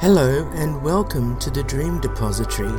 Hello and welcome to the Dream Depository.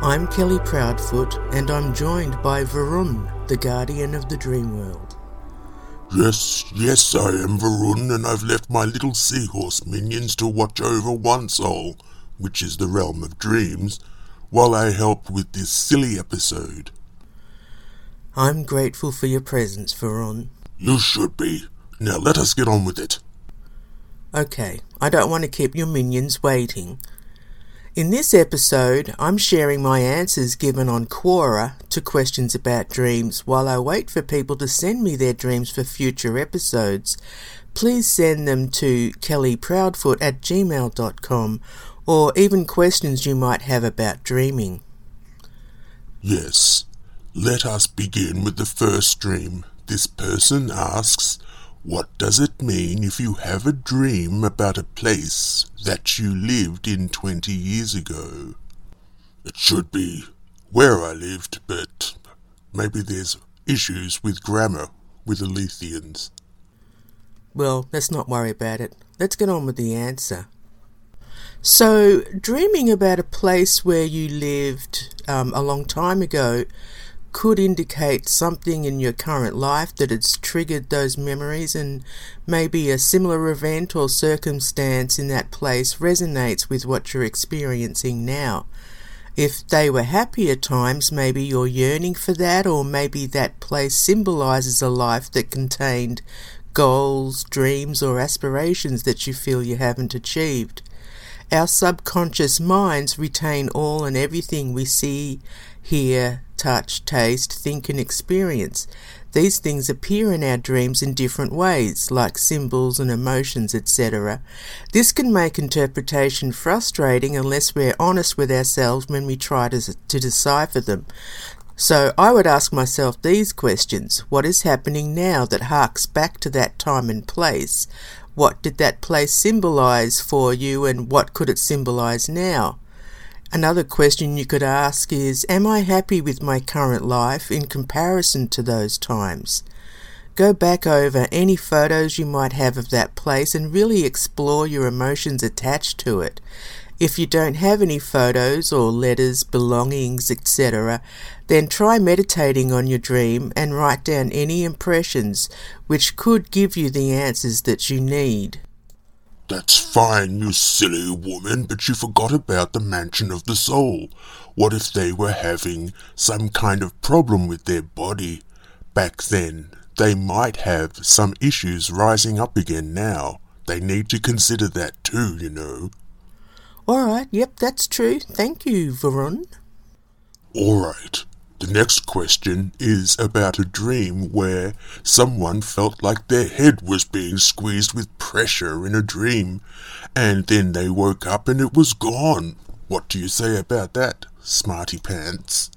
I'm Kelly Proudfoot and I'm joined by Varun, the guardian of the dream world. Yes, yes, I am Varun, and I've left my little seahorse minions to watch over one soul, which is the realm of dreams, while I help with this silly episode. I'm grateful for your presence, Varun. You should be. Now let us get on with it. Okay, I don't want to keep your minions waiting. In this episode, I'm sharing my answers given on Quora to questions about dreams while I wait for people to send me their dreams for future episodes. Please send them to kellyproudfoot at gmail.com or even questions you might have about dreaming. Yes. Let us begin with the first dream. This person asks, what does it mean if you have a dream about a place that you lived in 20 years ago? It should be where I lived, but maybe there's issues with grammar with the Letheans. Well, let's not worry about it. Let's get on with the answer. So, dreaming about a place where you lived um, a long time ago could indicate something in your current life that has triggered those memories, and maybe a similar event or circumstance in that place resonates with what you're experiencing now. If they were happier times, maybe you're yearning for that, or maybe that place symbolizes a life that contained goals, dreams, or aspirations that you feel you haven't achieved. Our subconscious minds retain all and everything we see, hear, touch, taste, think, and experience. These things appear in our dreams in different ways, like symbols and emotions, etc. This can make interpretation frustrating unless we're honest with ourselves when we try to, to decipher them. So I would ask myself these questions What is happening now that harks back to that time and place? What did that place symbolize for you, and what could it symbolize now? Another question you could ask is Am I happy with my current life in comparison to those times? Go back over any photos you might have of that place and really explore your emotions attached to it. If you don't have any photos or letters, belongings, etc., then try meditating on your dream and write down any impressions which could give you the answers that you need. That's fine, you silly woman, but you forgot about the Mansion of the Soul. What if they were having some kind of problem with their body? Back then, they might have some issues rising up again now. They need to consider that too, you know. All right, yep, that's true. Thank you, Varun. All right. The next question is about a dream where someone felt like their head was being squeezed with pressure in a dream, and then they woke up and it was gone. What do you say about that, smarty pants?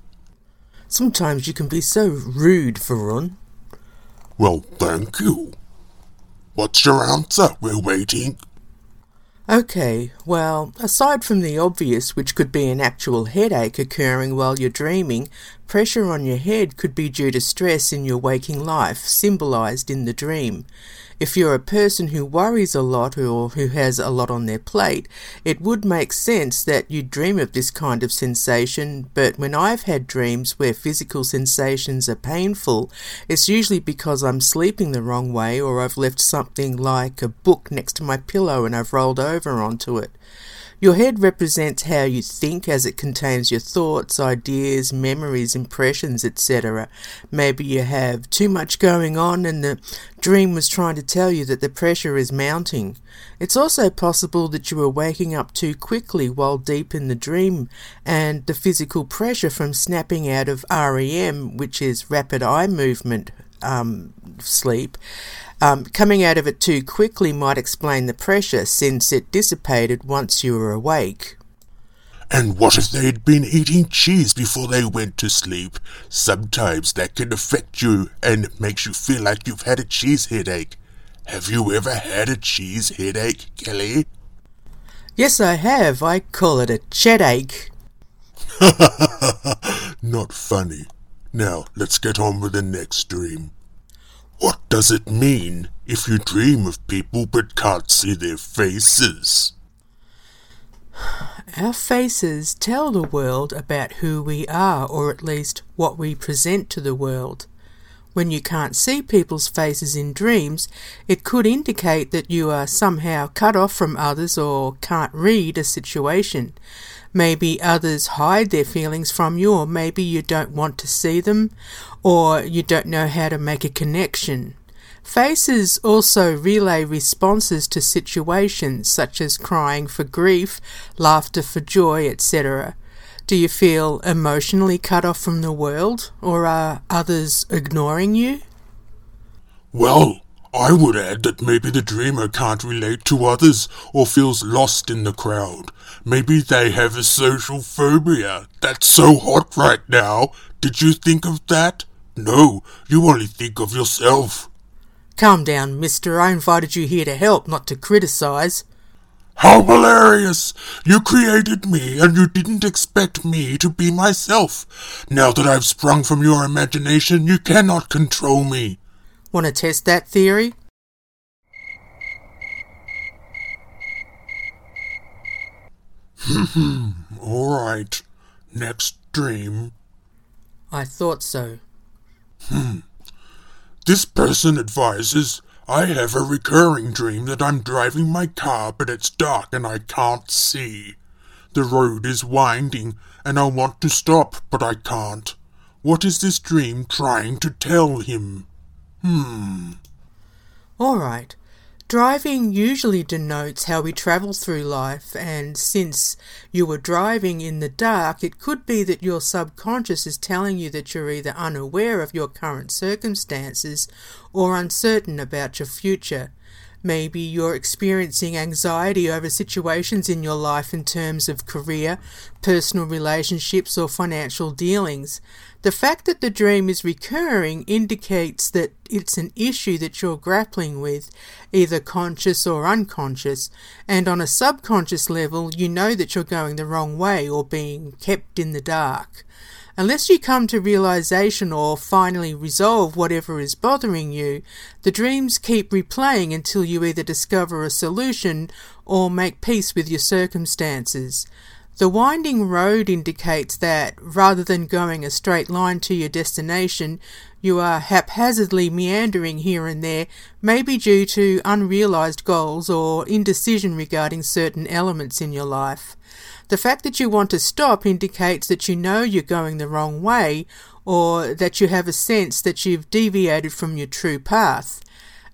Sometimes you can be so rude, Varun. Well, thank you. What's your answer? We're waiting. Okay, well, aside from the obvious, which could be an actual headache occurring while you're dreaming, pressure on your head could be due to stress in your waking life, symbolized in the dream. If you're a person who worries a lot or who has a lot on their plate, it would make sense that you'd dream of this kind of sensation, but when I've had dreams where physical sensations are painful, it's usually because I'm sleeping the wrong way or I've left something like a book next to my pillow and I've rolled over onto it. Your head represents how you think as it contains your thoughts, ideas, memories, impressions, etc. Maybe you have too much going on and the dream was trying to tell you that the pressure is mounting. It's also possible that you were waking up too quickly while deep in the dream and the physical pressure from snapping out of REM, which is rapid eye movement um, sleep, um, coming out of it too quickly might explain the pressure since it dissipated once you were awake. And what if they'd been eating cheese before they went to sleep? Sometimes that can affect you and makes you feel like you've had a cheese headache. Have you ever had a cheese headache, Kelly? Yes, I have. I call it a chedache. Not funny. Now, let's get on with the next dream. What does it mean if you dream of people but can't see their faces? Our faces tell the world about who we are, or at least what we present to the world. When you can't see people's faces in dreams, it could indicate that you are somehow cut off from others or can't read a situation. Maybe others hide their feelings from you, or maybe you don't want to see them, or you don't know how to make a connection. Faces also relay responses to situations such as crying for grief, laughter for joy, etc. Do you feel emotionally cut off from the world, or are others ignoring you? Well, I would add that maybe the dreamer can't relate to others or feels lost in the crowd. Maybe they have a social phobia. That's so hot right now. Did you think of that? No, you only think of yourself. Calm down, mister. I invited you here to help, not to criticize. How hilarious! You created me, and you didn't expect me to be myself. Now that I've sprung from your imagination, you cannot control me. Want to test that theory? All right. Next dream. I thought so. Hmm. This person advises I have a recurring dream that I'm driving my car, but it's dark and I can't see. The road is winding, and I want to stop, but I can't. What is this dream trying to tell him? Hmm. All right. Driving usually denotes how we travel through life, and since you were driving in the dark, it could be that your subconscious is telling you that you're either unaware of your current circumstances or uncertain about your future. Maybe you're experiencing anxiety over situations in your life in terms of career, personal relationships, or financial dealings. The fact that the dream is recurring indicates that it's an issue that you're grappling with, either conscious or unconscious, and on a subconscious level, you know that you're going the wrong way or being kept in the dark. Unless you come to realization or finally resolve whatever is bothering you, the dreams keep replaying until you either discover a solution or make peace with your circumstances. The winding road indicates that rather than going a straight line to your destination, you are haphazardly meandering here and there, maybe due to unrealized goals or indecision regarding certain elements in your life. The fact that you want to stop indicates that you know you're going the wrong way or that you have a sense that you've deviated from your true path.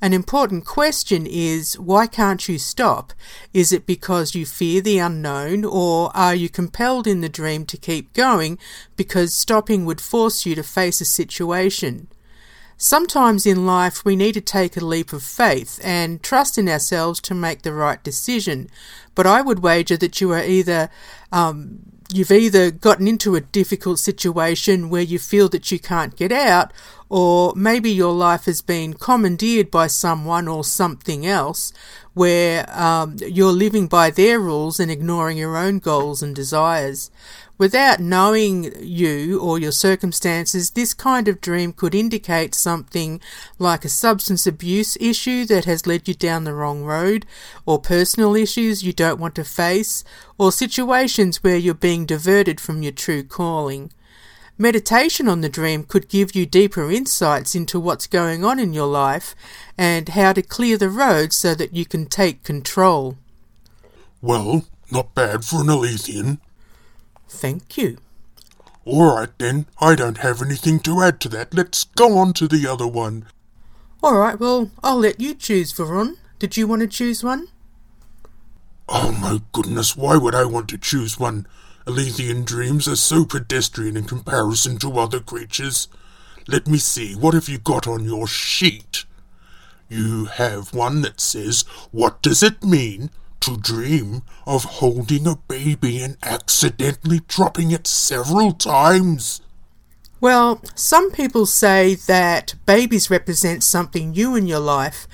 An important question is why can't you stop? Is it because you fear the unknown, or are you compelled in the dream to keep going because stopping would force you to face a situation? Sometimes in life we need to take a leap of faith and trust in ourselves to make the right decision. But I would wager that you are either um, you've either gotten into a difficult situation where you feel that you can't get out, or maybe your life has been commandeered by someone or something else where um, you're living by their rules and ignoring your own goals and desires. Without knowing you or your circumstances, this kind of dream could indicate something like a substance abuse issue that has led you down the wrong road, or personal issues you don't want to face, or situations where you're being diverted from your true calling. Meditation on the dream could give you deeper insights into what's going on in your life and how to clear the road so that you can take control. Well, not bad for an Aletheian. Thank you. All right then, I don't have anything to add to that. Let's go on to the other one. All right, well, I'll let you choose, Varun. Did you want to choose one? Oh my goodness, why would I want to choose one? Aletheian dreams are so pedestrian in comparison to other creatures. Let me see, what have you got on your sheet? You have one that says, What does it mean to dream of holding a baby and accidentally dropping it several times. Well, some people say that babies represent something new in your life,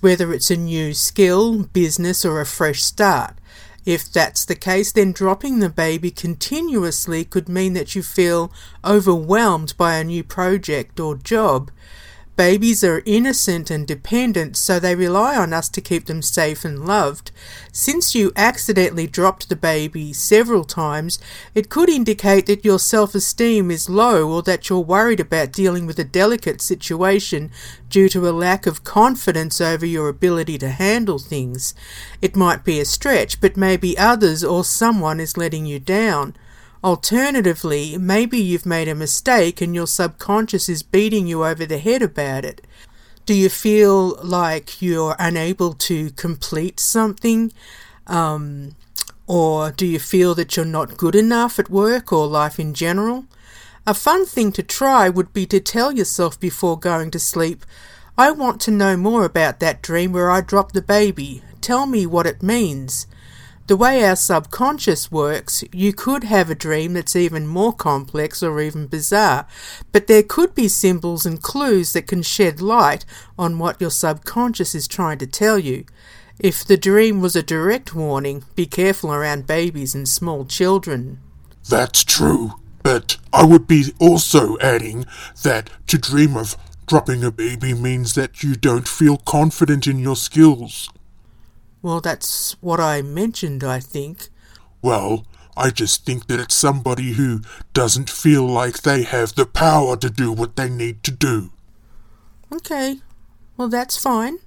whether it's a new skill, business, or a fresh start. If that's the case, then dropping the baby continuously could mean that you feel overwhelmed by a new project or job. Babies are innocent and dependent, so they rely on us to keep them safe and loved. Since you accidentally dropped the baby several times, it could indicate that your self esteem is low or that you're worried about dealing with a delicate situation due to a lack of confidence over your ability to handle things. It might be a stretch, but maybe others or someone is letting you down. Alternatively, maybe you've made a mistake and your subconscious is beating you over the head about it. Do you feel like you're unable to complete something? Um, or do you feel that you're not good enough at work or life in general? A fun thing to try would be to tell yourself before going to sleep, I want to know more about that dream where I dropped the baby. Tell me what it means. The way our subconscious works, you could have a dream that's even more complex or even bizarre, but there could be symbols and clues that can shed light on what your subconscious is trying to tell you. If the dream was a direct warning, be careful around babies and small children. That's true, but I would be also adding that to dream of dropping a baby means that you don't feel confident in your skills. Well, that's what I mentioned, I think. Well, I just think that it's somebody who doesn't feel like they have the power to do what they need to do. Okay. Well, that's fine.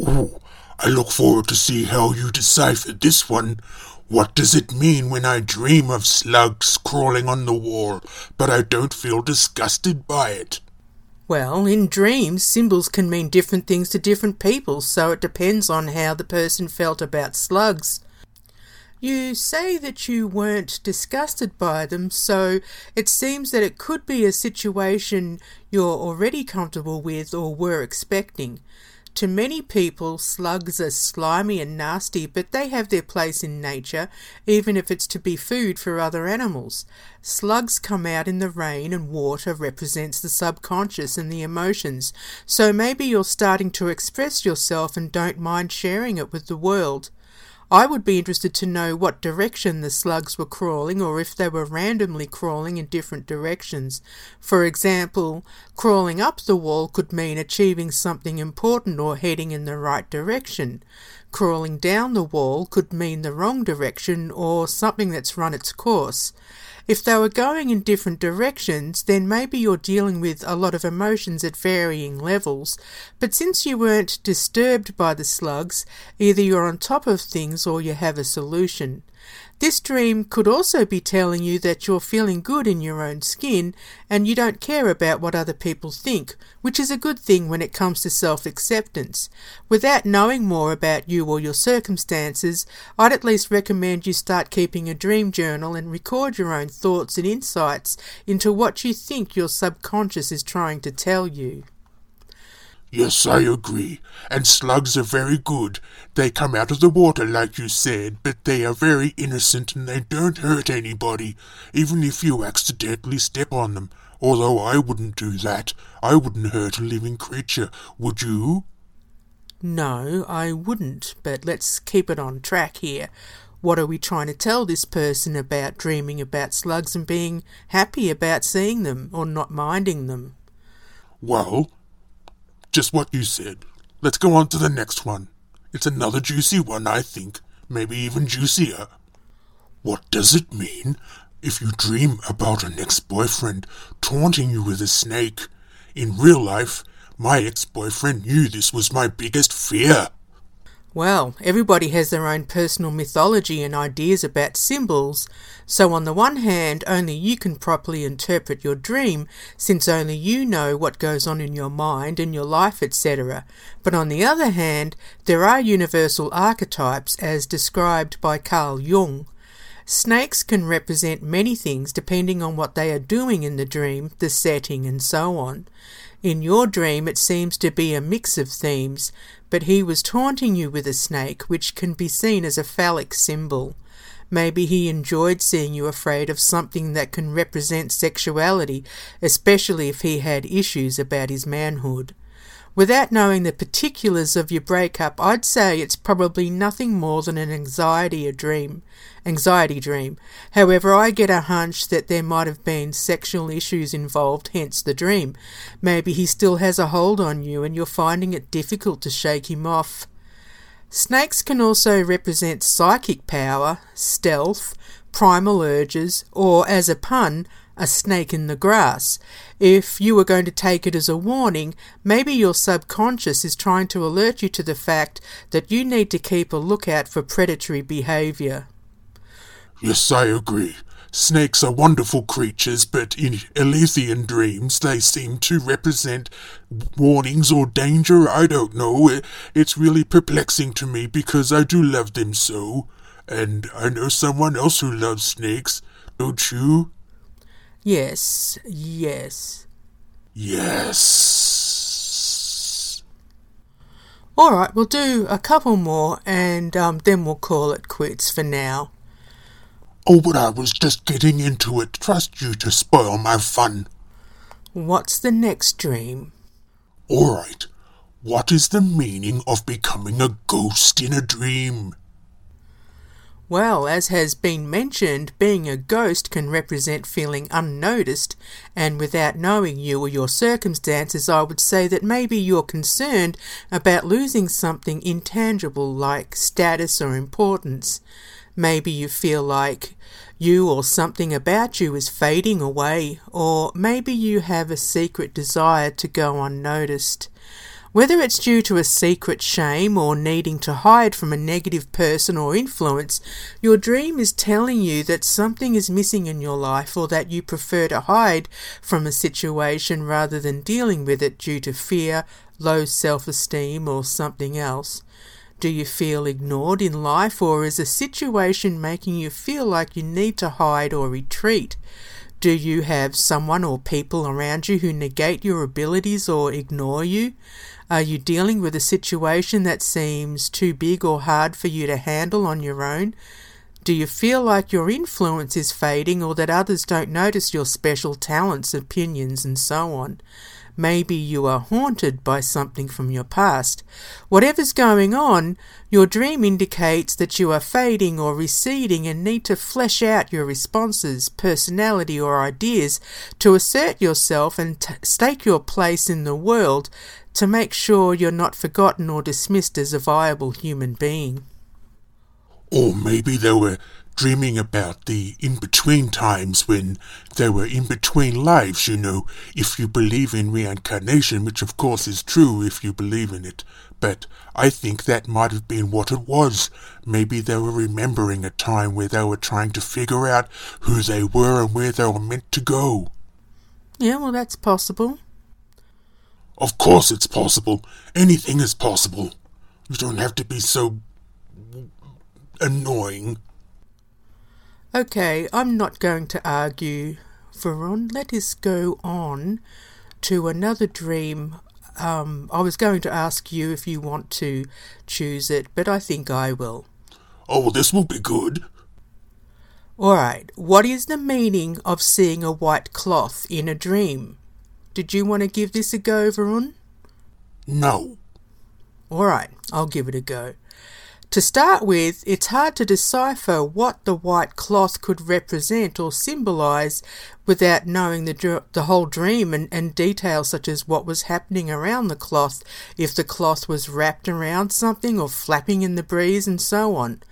Ooh, I look forward to see how you decipher this one. What does it mean when I dream of slugs crawling on the wall, but I don't feel disgusted by it? Well, in dreams, symbols can mean different things to different people, so it depends on how the person felt about slugs. You say that you weren't disgusted by them, so it seems that it could be a situation you're already comfortable with or were expecting. To many people, slugs are slimy and nasty, but they have their place in nature, even if it's to be food for other animals. Slugs come out in the rain, and water represents the subconscious and the emotions, so maybe you're starting to express yourself and don't mind sharing it with the world. I would be interested to know what direction the slugs were crawling or if they were randomly crawling in different directions. For example, crawling up the wall could mean achieving something important or heading in the right direction. Crawling down the wall could mean the wrong direction or something that's run its course. If they were going in different directions, then maybe you're dealing with a lot of emotions at varying levels. But since you weren't disturbed by the slugs, either you're on top of things or you have a solution. This dream could also be telling you that you're feeling good in your own skin and you don't care about what other people think, which is a good thing when it comes to self acceptance. Without knowing more about you or your circumstances, I'd at least recommend you start keeping a dream journal and record your own thoughts and insights into what you think your subconscious is trying to tell you. Yes, I agree. And slugs are very good. They come out of the water, like you said, but they are very innocent and they don't hurt anybody, even if you accidentally step on them. Although I wouldn't do that. I wouldn't hurt a living creature, would you? No, I wouldn't, but let's keep it on track here. What are we trying to tell this person about dreaming about slugs and being happy about seeing them or not minding them? Well, just what you said. Let's go on to the next one. It's another juicy one, I think. Maybe even juicier. What does it mean if you dream about an ex boyfriend taunting you with a snake? In real life, my ex boyfriend knew this was my biggest fear. Well, everybody has their own personal mythology and ideas about symbols, so on the one hand, only you can properly interpret your dream, since only you know what goes on in your mind and your life, etc. But on the other hand, there are universal archetypes as described by Carl Jung. Snakes can represent many things depending on what they are doing in the dream, the setting, and so on. In your dream, it seems to be a mix of themes, but he was taunting you with a snake, which can be seen as a phallic symbol. Maybe he enjoyed seeing you afraid of something that can represent sexuality, especially if he had issues about his manhood. Without knowing the particulars of your breakup, I'd say it's probably nothing more than an anxiety a dream. Anxiety dream. However, I get a hunch that there might have been sexual issues involved, hence the dream. Maybe he still has a hold on you and you're finding it difficult to shake him off. Snakes can also represent psychic power, stealth, primal urges, or, as a pun, a snake in the grass. If you were going to take it as a warning, maybe your subconscious is trying to alert you to the fact that you need to keep a lookout for predatory behaviour. Yes, I agree. Snakes are wonderful creatures, but in Elysian dreams they seem to represent warnings or danger. I don't know. It's really perplexing to me because I do love them so. And I know someone else who loves snakes, don't you? Yes, yes. Yes. All right, we'll do a couple more and um, then we'll call it quits for now. Oh, but I was just getting into it. Trust you to spoil my fun. What's the next dream? All right. What is the meaning of becoming a ghost in a dream? Well, as has been mentioned, being a ghost can represent feeling unnoticed, and without knowing you or your circumstances, I would say that maybe you're concerned about losing something intangible like status or importance. Maybe you feel like you or something about you is fading away, or maybe you have a secret desire to go unnoticed. Whether it's due to a secret shame or needing to hide from a negative person or influence, your dream is telling you that something is missing in your life or that you prefer to hide from a situation rather than dealing with it due to fear, low self esteem, or something else. Do you feel ignored in life, or is a situation making you feel like you need to hide or retreat? Do you have someone or people around you who negate your abilities or ignore you? Are you dealing with a situation that seems too big or hard for you to handle on your own? Do you feel like your influence is fading or that others don't notice your special talents, opinions, and so on? Maybe you are haunted by something from your past. Whatever's going on, your dream indicates that you are fading or receding and need to flesh out your responses, personality, or ideas to assert yourself and t- stake your place in the world to make sure you're not forgotten or dismissed as a viable human being. Or maybe they were dreaming about the in between times when they were in between lives, you know, if you believe in reincarnation, which of course is true if you believe in it. But I think that might have been what it was. Maybe they were remembering a time where they were trying to figure out who they were and where they were meant to go. Yeah, well, that's possible. Of course it's possible. Anything is possible. You don't have to be so annoying. Okay, I'm not going to argue, Varun. Let us go on to another dream. Um, I was going to ask you if you want to choose it, but I think I will. Oh, well, this will be good. Alright, what is the meaning of seeing a white cloth in a dream? Did you want to give this a go, Varun? No. Alright, I'll give it a go. To start with, it's hard to decipher what the white cloth could represent or symbolize without knowing the, the whole dream and, and details such as what was happening around the cloth, if the cloth was wrapped around something or flapping in the breeze, and so on.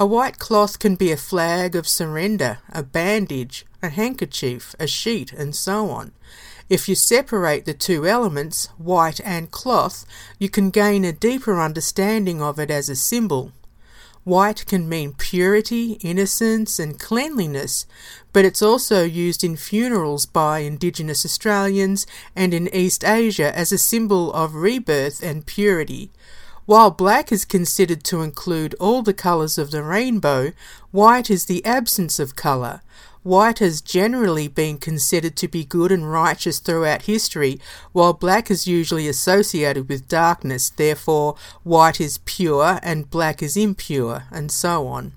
A white cloth can be a flag of surrender, a bandage, a handkerchief, a sheet, and so on. If you separate the two elements, white and cloth, you can gain a deeper understanding of it as a symbol. White can mean purity, innocence, and cleanliness, but it's also used in funerals by Indigenous Australians and in East Asia as a symbol of rebirth and purity. While black is considered to include all the colours of the rainbow, white is the absence of colour. White has generally been considered to be good and righteous throughout history, while black is usually associated with darkness, therefore, white is pure and black is impure, and so on.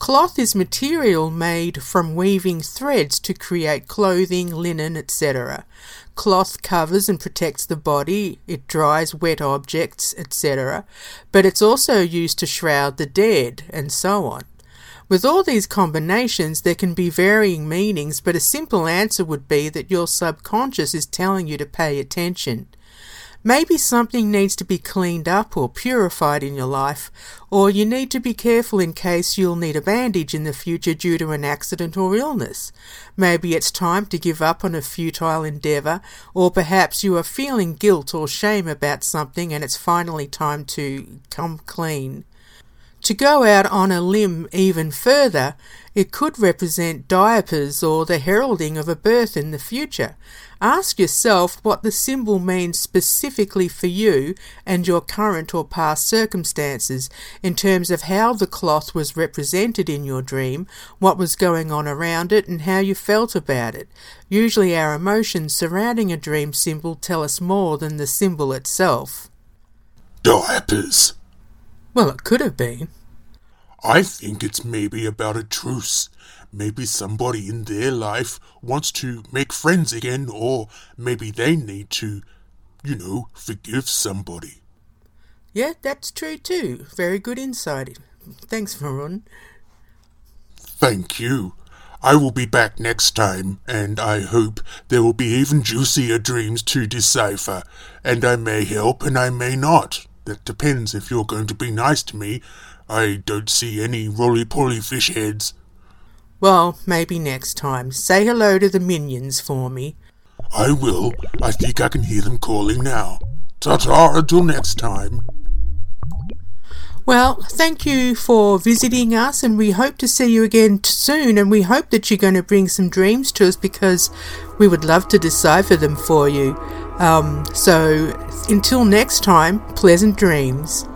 Cloth is material made from weaving threads to create clothing, linen, etc. Cloth covers and protects the body, it dries wet objects, etc. But it's also used to shroud the dead, and so on. With all these combinations, there can be varying meanings, but a simple answer would be that your subconscious is telling you to pay attention. Maybe something needs to be cleaned up or purified in your life, or you need to be careful in case you'll need a bandage in the future due to an accident or illness. Maybe it's time to give up on a futile endeavour, or perhaps you are feeling guilt or shame about something and it's finally time to come clean. To go out on a limb even further, it could represent diapers or the heralding of a birth in the future. Ask yourself what the symbol means specifically for you and your current or past circumstances in terms of how the cloth was represented in your dream, what was going on around it, and how you felt about it. Usually, our emotions surrounding a dream symbol tell us more than the symbol itself. Diapers. Well, it could have been. I think it's maybe about a truce. Maybe somebody in their life wants to make friends again, or maybe they need to, you know, forgive somebody. Yeah, that's true too. Very good insight. Thanks, Varun. Thank you. I will be back next time, and I hope there will be even juicier dreams to decipher, and I may help and I may not. That depends if you're going to be nice to me. I don't see any roly-poly fish heads. Well, maybe next time. Say hello to the minions for me. I will. I think I can hear them calling now. Ta-ta until next time. Well, thank you for visiting us, and we hope to see you again soon. And we hope that you're going to bring some dreams to us because we would love to decipher them for you. Um, so, until next time, pleasant dreams.